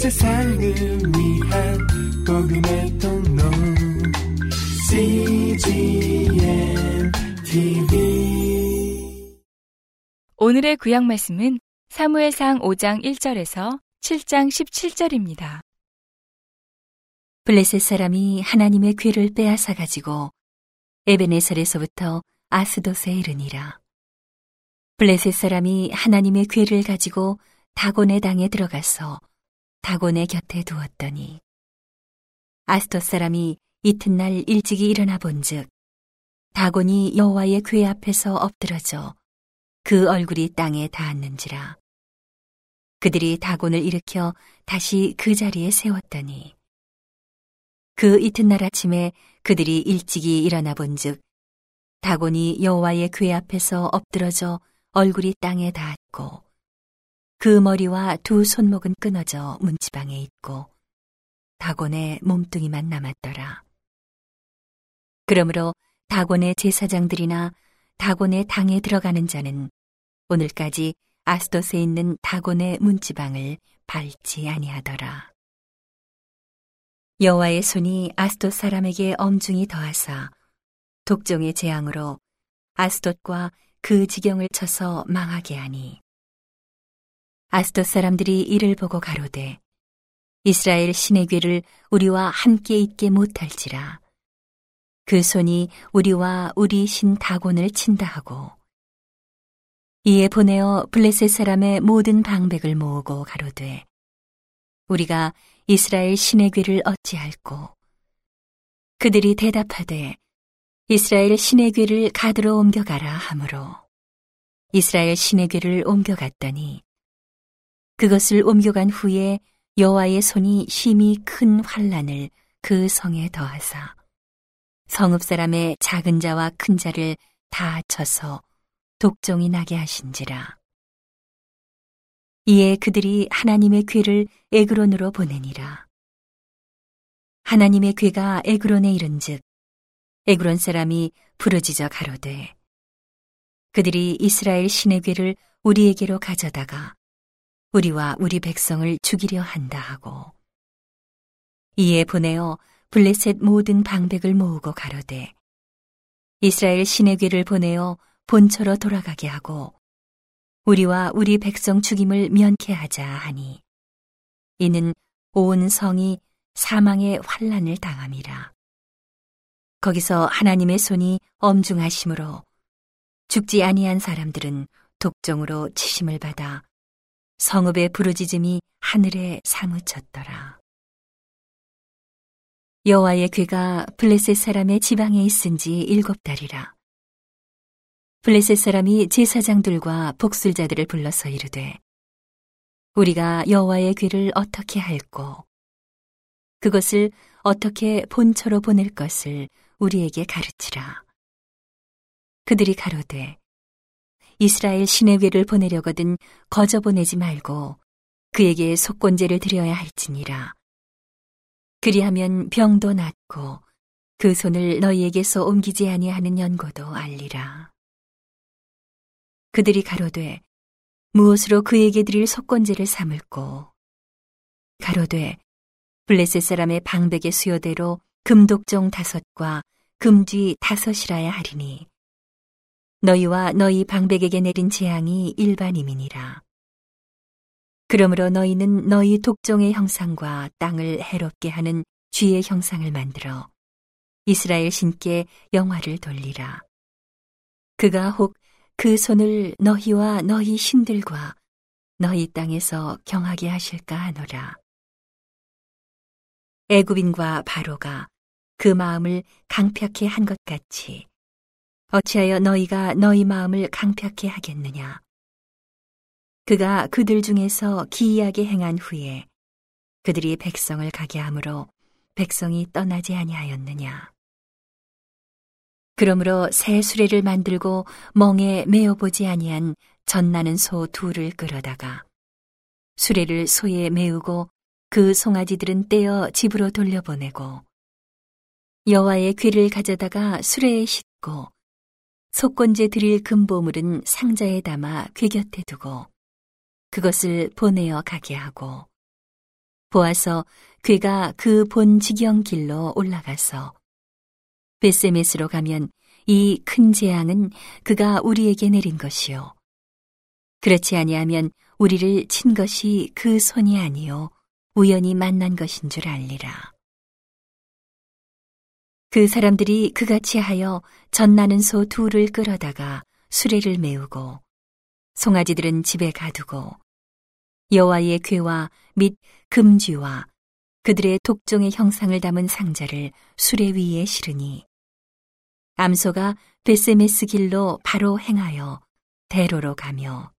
세상을 위한 복음의 통로 CGM TV 오늘의 구약 말씀은 사무엘상 5장 1절에서 7장 17절입니다. 블레셋 사람이 하나님의 괴를 빼앗아 가지고 에베네설에서부터 아스돗에 이르니라. 블레셋 사람이 하나님의 괴를 가지고 다곤의 당에 들어가서 다곤의 곁에 두었더니 아스돗 사람이 이튿날 일찍이 일어나 본즉 다곤이 여호와의 괴 앞에서 엎드러져 그 얼굴이 땅에 닿았는지라. 그들이 다곤을 일으켜 다시 그 자리에 세웠더니 그 이튿날 아침에 그들이 일찍이 일어나 본즉 다곤이 여호와의 궤 앞에서 엎드러져 얼굴이 땅에 닿았고 그 머리와 두 손목은 끊어져 문지방에 있고 다곤의 몸뚱이만 남았더라. 그러므로 다곤의 제사장들이나 다곤의 당에 들어가는 자는 오늘까지 아스돗에 있는 다곤의 문지방을 밟지 아니하더라. 여호와의 손이 아스돗 사람에게 엄중히 더하사 독종의 재앙으로 아스돗과 그 지경을 쳐서 망하게 하니 아스돗 사람들이 이를 보고 가로되 이스라엘 신의 괴를 우리와 함께 있게 못할지라. 그 손이 우리와 우리 신 다곤을 친다 하고 이에 보내어 블레셋 사람의 모든 방백을 모으고 가로되 우리가 이스라엘 신의 괴를 어찌할꼬? 그들이 대답하되 이스라엘 신의 괴를 가드로 옮겨가라 하므로 이스라엘 신의 괴를 옮겨갔더니 그것을 옮겨간 후에 여호와의 손이 심히 큰 환란을 그 성에 더하사 성읍 사람의 작은 자와 큰 자를 다 쳐서 독종이 나게 하신지라. 이에 그들이 하나님의 괴를 에그론으로 보내니라. 하나님의 괴가 에그론에 이른즉 에그론 사람이 부르짖어 가로되 그들이 이스라엘 신의 괴를 우리에게로 가져다가 우리와 우리 백성을 죽이려 한다 하고. 이에 보내어 블레셋 모든 방백을 모으고 가로되 이스라엘 신의 괴를 보내어 본처로 돌아가게 하고 우리와 우리 백성 죽임을 면케 하자 하니 이는 온 성이 사망의 환란을 당함이라. 거기서 하나님의 손이 엄중하심으로 죽지 아니한 사람들은 독종으로 치심을 받아 성읍의 부르짖음이 하늘에 사무쳤더라. 여호와의 괴가 블레셋 사람의 지방에 있은 지 일곱 달이라. 블레셋 사람이 제사장들과 복술자들을 불러서 이르되 우리가 여호와의 귀를 어떻게 할꼬 그것을 어떻게 본처로 보낼 것을 우리에게 가르치라 그들이 가로되 이스라엘 신의 괴를 보내려거든 거저 보내지 말고 그에게 속건제를 드려야 할지니라 그리하면 병도 낫고 그 손을 너희에게서 옮기지 아니하는 연고도 알리라. 그들이 가로되 무엇으로 그에게 드릴 속건제를 삼을꼬 가로되 블레셋 사람의 방백의 수요대로 금독종 다섯과 금쥐 다섯이라야 하리니 너희와 너희 방백에게 내린 재앙이 일반임이니라. 그러므로 너희는 너희 독종의 형상과 땅을 해롭게 하는 쥐의 형상을 만들어 이스라엘 신께 영화를 돌리라. 그가 혹 그 손을 너희와 너희 신들과 너희 땅에서 경하게 하실까 하노라. 애굽인과 바로가 그 마음을 강팍해 한것 같이 어찌하여 너희가 너희 마음을 강팍해 하겠느냐? 그가 그들 중에서 기이하게 행한 후에 그들이 백성을 가게 하므로 백성이 떠나지 아니하였느냐. 그러므로 새 수레를 만들고 멍에 메어 보지 아니한 전나는 소 둘을 끌어다가 수레를 소에 메우고 그 송아지들은 떼어 집으로 돌려보내고 여호와의 귀를 가져다가 수레에 싣고 속건제 드릴 금보물은 상자에 담아 귀 곁에 두고 그것을 보내어 가게 하고 보아서 괴가 그 본 지경 길로 올라가서 베세메스로 가면 이 큰 재앙은 그가 우리에게 내린 것이요. 그렇지 아니하면 우리를 친 것이 그 손이 아니요 우연히 만난 것인 줄 알리라. 그 사람들이 그같이 하여 전나는 소 둘을 끌어다가 수레를 메우고 송아지들은 집에 가두고 여호와의 괴와 및 금쥐와 그들의 독종의 형상을 담은 상자를 수레 위에 실으니 암소가 베세메스 길로 바로 행하여 대로로 가며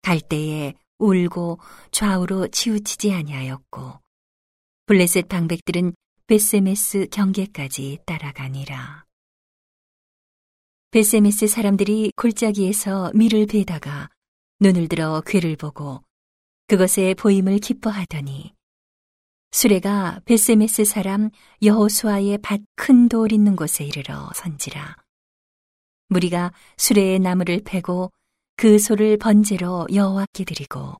갈 때에 울고 좌우로 치우치지 아니하였고 블레셋 방백들은 베세메스 경계까지 따라가니라. 베세메스 사람들이 골짜기에서 밀을 베다가 눈을 들어 괴를 보고 그것에 보임을 기뻐하더니 수레가 베세메스 사람 여호수아의 밭 큰 돌 있는 곳에 이르러 선지라. 무리가 수레의 나무를 패고 그 소를 번제로 여호와께 드리고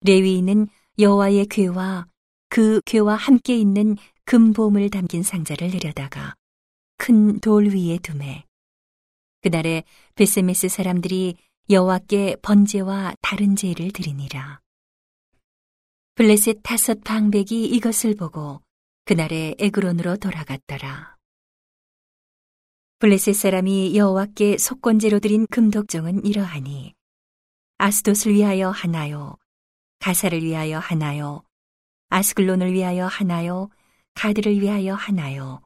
레위인은 여호와의 괴와 그 괴와 함께 있는 금보물 담긴 상자를 내려다가 큰 돌 위에 두매. 그날에 베세메스 사람들이 여호와께 번제와 다른 제를 드리니라. 블레셋 다섯 방백이 이것을 보고 그날에 에그론으로 돌아갔더라. 블레셋 사람이 여호와께 속건제로 드린 금독종은 이러하니 아스돗을 위하여 하나요, 가사를 위하여 하나요, 아스글론을 위하여 하나요, 가드를 위하여 하나요,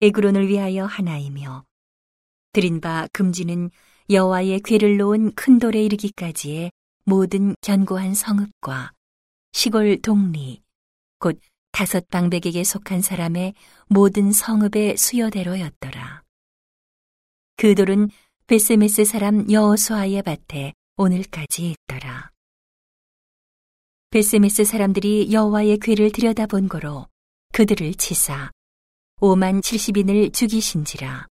에그론을 위하여 하나이며 드린 바 금쥐는 여호와의 궤를 놓은 큰 돌에 이르기까지의 모든 견고한 성읍과 시골 동리 곧 다섯 방백에게 속한 사람의 모든 성읍의 수효대로였더라. 그 돌은 벧세메스 사람 여호수아의 밭에 오늘까지 있더라. 베세메스 사람들이 여호와의 괴를 들여다본 거로 그들을 치사 5만 70인을 죽이신지라.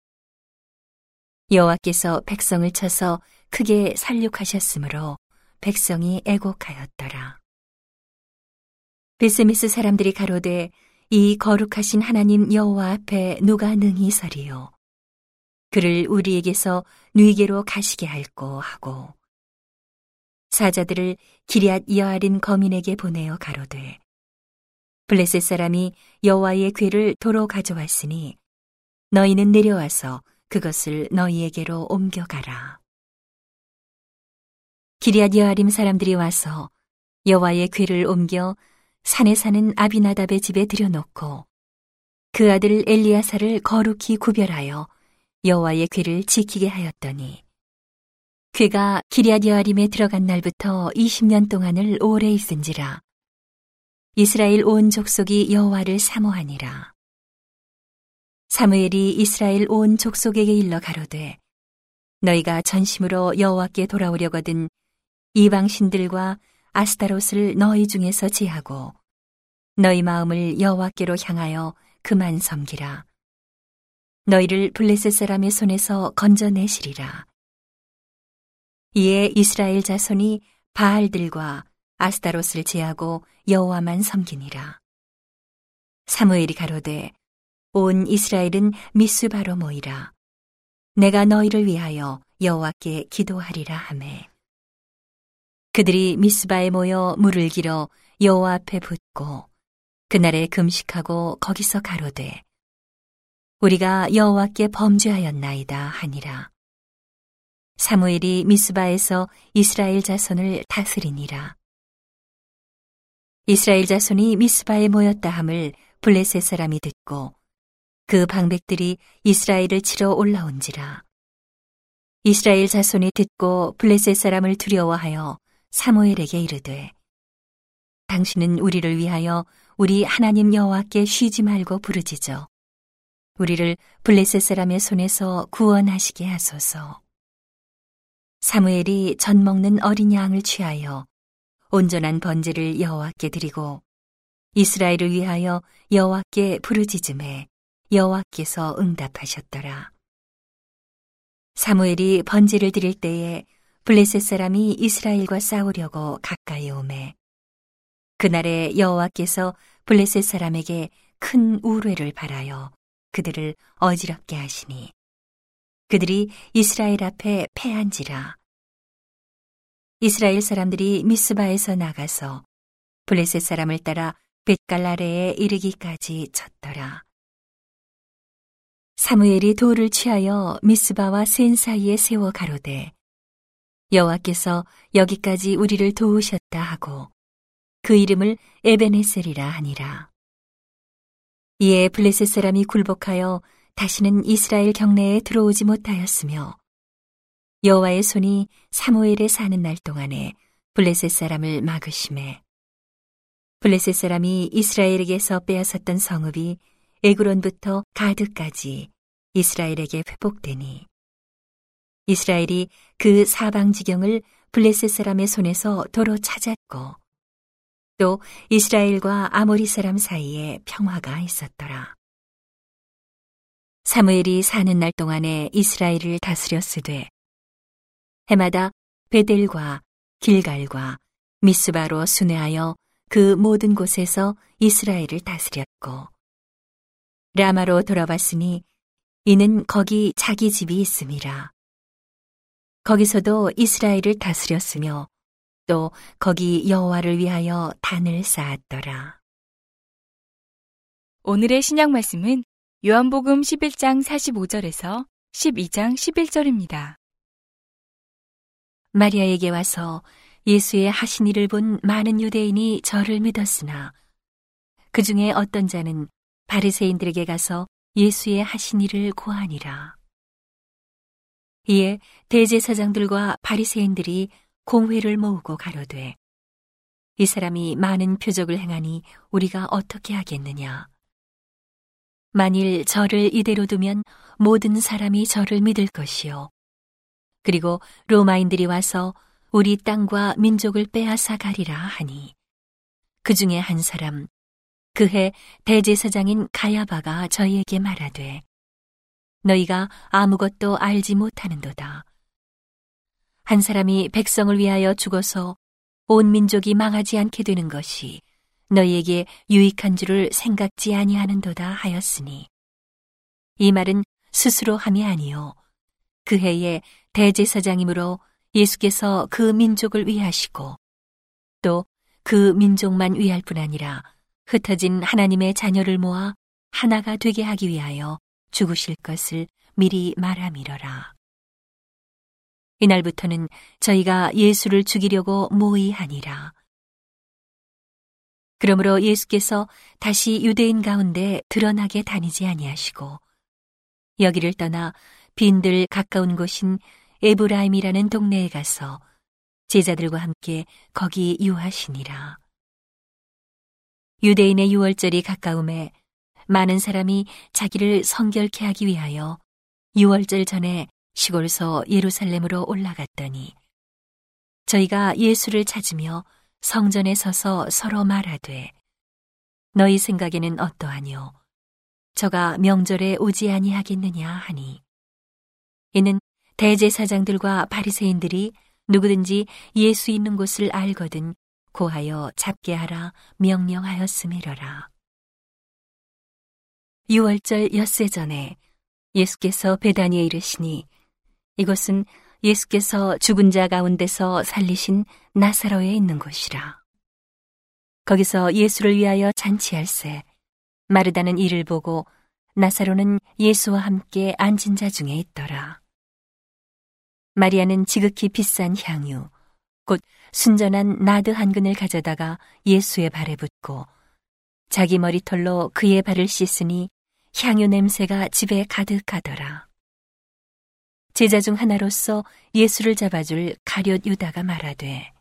여호와께서 백성을 쳐서 크게 살육하셨으므로 백성이 애곡하였더라. 베세미스 사람들이 가로되 이 거룩하신 하나님 여호와 앞에 누가 능히 서리요. 그를 우리에게서 뉘게로 가시게 할고 하고 사자들을 기리앗 여아린 거민에게 보내어 가로되 블레셋 사람이 여호와의 괴를 도로 가져왔으니 너희는 내려와서 그것을 너희에게로 옮겨가라. 기리앗 여아림 사람들이 와서 여호와의 괴를 옮겨 산에 사는 아비나답의 집에 들여놓고 그 아들 엘리야사를 거룩히 구별하여 여호와의 괴를 지키게 하였더니 괴가 기리앗 여아림에 들어간 날부터 20년 동안을 오래 있은지라. 이스라엘 온 족속이 여호와를 사모하니라. 사무엘이 이스라엘 온 족속에게 일러 가로되 너희가 전심으로 여호와께 돌아오려거든 이방 신들과 아스타롯을 너희 중에서 제하고 너희 마음을 여호와께로 향하여 그만 섬기라. 너희를 블레셋 사람의 손에서 건져내시리라 이에 이스라엘 자손이 바알들과 아스타롯을 제하고 여호와만 섬기니라 사무엘이 가로되 온 이스라엘은 미스바로 모이라. 내가 너희를 위하여 여호와께 기도하리라 하매. 그들이 미스바에 모여 물을 길어 여호와 앞에 붓고 그날에 금식하고 거기서 가로되 우리가 여호와께 범죄하였나이다 하니라. 사무엘이 미스바에서 이스라엘 자손을 다스리니라. 이스라엘 자손이 미스바에 모였다 함을 블레셋 사람이 듣고 그 방백들이 이스라엘을 치러 올라온지라. 이스라엘 자손이 듣고 블레셋 사람을 두려워하여 사무엘에게 이르되 당신은 우리를 위하여 우리 하나님 여호와께 쉬지 말고 부르짖어 우리를 블레셋 사람의 손에서 구원하시게 하소서. 사무엘이 전 먹는 어린 양을 취하여 온전한 번제를 여호와께 드리고 이스라엘을 위하여 여호와께 부르짖음에 여호와께서 응답하셨더라. 사무엘이 번제를 드릴 때에 블레셋 사람이 이스라엘과 싸우려고 가까이 오매 그날에 여호와께서 블레셋 사람에게 큰 우뢰를 발하여 그들을 어지럽게 하시니 그들이 이스라엘 앞에 패한지라 이스라엘 사람들이 미스바에서 나가서 블레셋 사람을 따라 벳갈 아래에 이르기까지 쳤더라. 사무엘이 돌을 취하여 미스바와 센 사이에 세워 가로되 여호와께서 여기까지 우리를 도우셨다 하고 그 이름을 에베네셀이라 하니라. 이에 블레셋 사람이 굴복하여 다시는 이스라엘 경내에 들어오지 못하였으며 여호와의 손이 사무엘에 사는 날 동안에 블레셋 사람을 막으심에 블레셋 사람이 이스라엘에게서 빼앗았던 성읍이 에그론부터 가드까지 이스라엘에게 회복되니 이스라엘이 그 사방 지경을 블레셋 사람의 손에서 도로 찾았고 또 이스라엘과 아모리 사람 사이에 평화가 있었더라. 사무엘이 사는 날 동안에 이스라엘을 다스렸으되 해마다 베델과 길갈과 미스바로 순회하여 그 모든 곳에서 이스라엘을 다스렸고 라마로 돌아왔으니 이는 거기 자기 집이 있음이라. 거기서도 이스라엘을 다스렸으며 또 거기 여호와를 위하여 단을 쌓았더라. 오늘의 신약 말씀은 요한복음 11장 45절에서 12장 11절입니다. 마리아에게 와서 예수의 하신 일을 본 많은 유대인이 저를 믿었으나 그 중에 어떤 자는 바리새인들에게 가서 예수의 하신 일을 고하니라. 이에 대제사장들과 바리새인들이 공회를 모으고 가로되 이 사람이 많은 표적을 행하니 우리가 어떻게 하겠느냐 만일 저를 이대로 두면 모든 사람이 저를 믿을 것이요 그리고 로마인들이 와서 우리 땅과 민족을 빼앗아 가리라 하니 그 중에 한 사람 그해 대제사장인 가야바가 저희에게 말하되 너희가 아무것도 알지 못하는도다. 한 사람이 백성을 위하여 죽어서 온 민족이 망하지 않게 되는 것이 너희에게 유익한 줄을 생각지 아니하는도다 하였으니 이 말은 스스로 함이 아니요 그 해에 대제사장이므로 예수께서 그 민족을 위하시고 또 그 민족만 위할 뿐 아니라 흩어진 하나님의 자녀를 모아 하나가 되게 하기 위하여 죽으실 것을 미리 말함이러라. 이날부터는 저희가 예수를 죽이려고 모의하니라. 그러므로 예수께서 다시 유대인 가운데 드러나게 다니지 아니하시고 여기를 떠나 빈들 가까운 곳인 에브라임이라는 동네에 가서 제자들과 함께 거기 유하시니라. 유대인의 유월절이 가까움에 많은 사람이 자기를 성결케 하기 위하여 유월절 전에 시골서 예루살렘으로 올라갔더니 저희가 예수를 찾으며 성전에 서서 서로 말하되 너희 생각에는 어떠하뇨 저가 명절에 오지 아니하겠느냐 하니 이는 대제사장들과 바리새인들이 누구든지 예수 있는 곳을 알거든 고하여 잡게 하라 명령하였음이러라. 6월절 엿새 전에 예수께서 베다니에 이르시니 이것은 예수께서 죽은 자 가운데서 살리신 나사로에 있는 곳이라. 거기서 예수를 위하여 잔치할세 마르다는 이를 보고 나사로는 예수와 함께 앉은 자 중에 있더라. 마리아는 지극히 비싼 향유, 곧 순전한 나드 한 근을 가져다가 예수의 발에 붓고 자기 머리털로 그의 발을 씻으니 향유 냄새가 집에 가득하더라. 제자 중 하나로서 예수를 잡아줄 가룟 유다가 말하되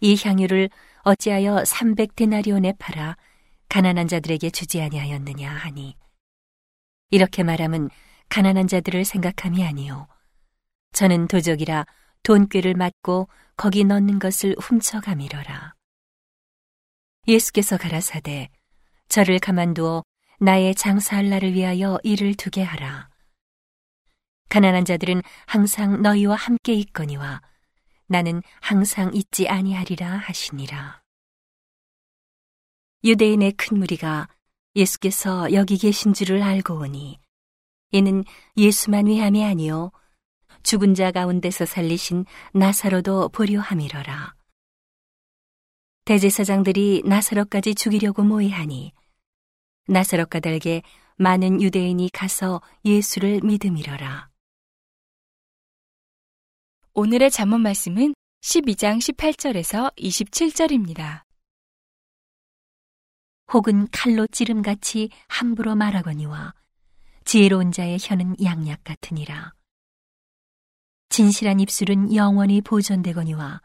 이 향유를 어찌하여 300데나리온에 팔아 가난한 자들에게 주지 아니하였느냐 하니 이렇게 말함은 가난한 자들을 생각함이 아니요 저는 도적이라 돈꾀를 맞고 거기 넣는 것을 훔쳐가미러라. 예수께서 가라사대 저를 가만두어 나의 장사할 날을 위하여 일을 두게 하라. 가난한 자들은 항상 너희와 함께 있거니와 나는 항상 있지 아니하리라 하시니라. 유대인의 큰 무리가 예수께서 여기 계신 줄을 알고 오니 이는 예수만 위함이 아니요 죽은 자 가운데서 살리신 나사로도 보려 함이러라. 대제사장들이 나사로까지 죽이려고 모의하니 나사로가 달게 많은 유대인이 가서 예수를 믿음이러라. 오늘의 잠언 말씀은 12장 18절에서 27절입니다. 혹은 칼로 찌름같이 함부로 말하거니와 지혜로운 자의 혀는 양약 같으니라. 진실한 입술은 영원히 보존되거니와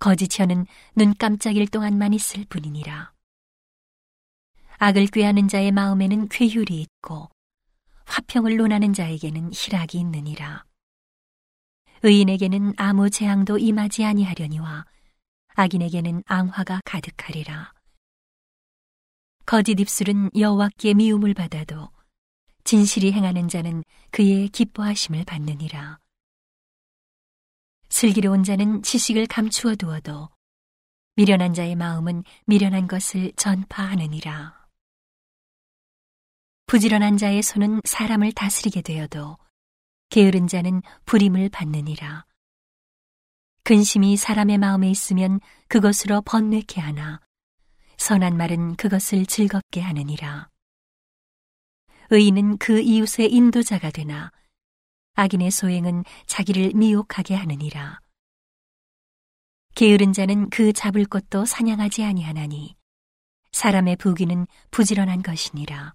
거짓 혀는 눈 깜짝일 동안만 있을 뿐이니라. 악을 꾀하는 자의 마음에는 괴율이 있고 화평을 논하는 자에게는 희락이 있느니라. 의인에게는 아무 재앙도 임하지 아니하려니와 악인에게는 앙화가 가득하리라. 거짓 입술은 여호와께 미움을 받아도 진실이 행하는 자는 그의 기뻐하심을 받느니라. 슬기로운 자는 지식을 감추어 두어도 미련한 자의 마음은 미련한 것을 전파하느니라. 부지런한 자의 손은 사람을 다스리게 되어도 게으른 자는 불임을 받느니라. 근심이 사람의 마음에 있으면 그것으로 번뇌케 하나 선한 말은 그것을 즐겁게 하느니라. 의인은 그 이웃의 인도자가 되나 악인의 소행은 자기를 미혹하게 하느니라. 게으른 자는 그 잡을 것도 사냥하지 아니하나니 사람의 부귀는 부지런한 것이니라.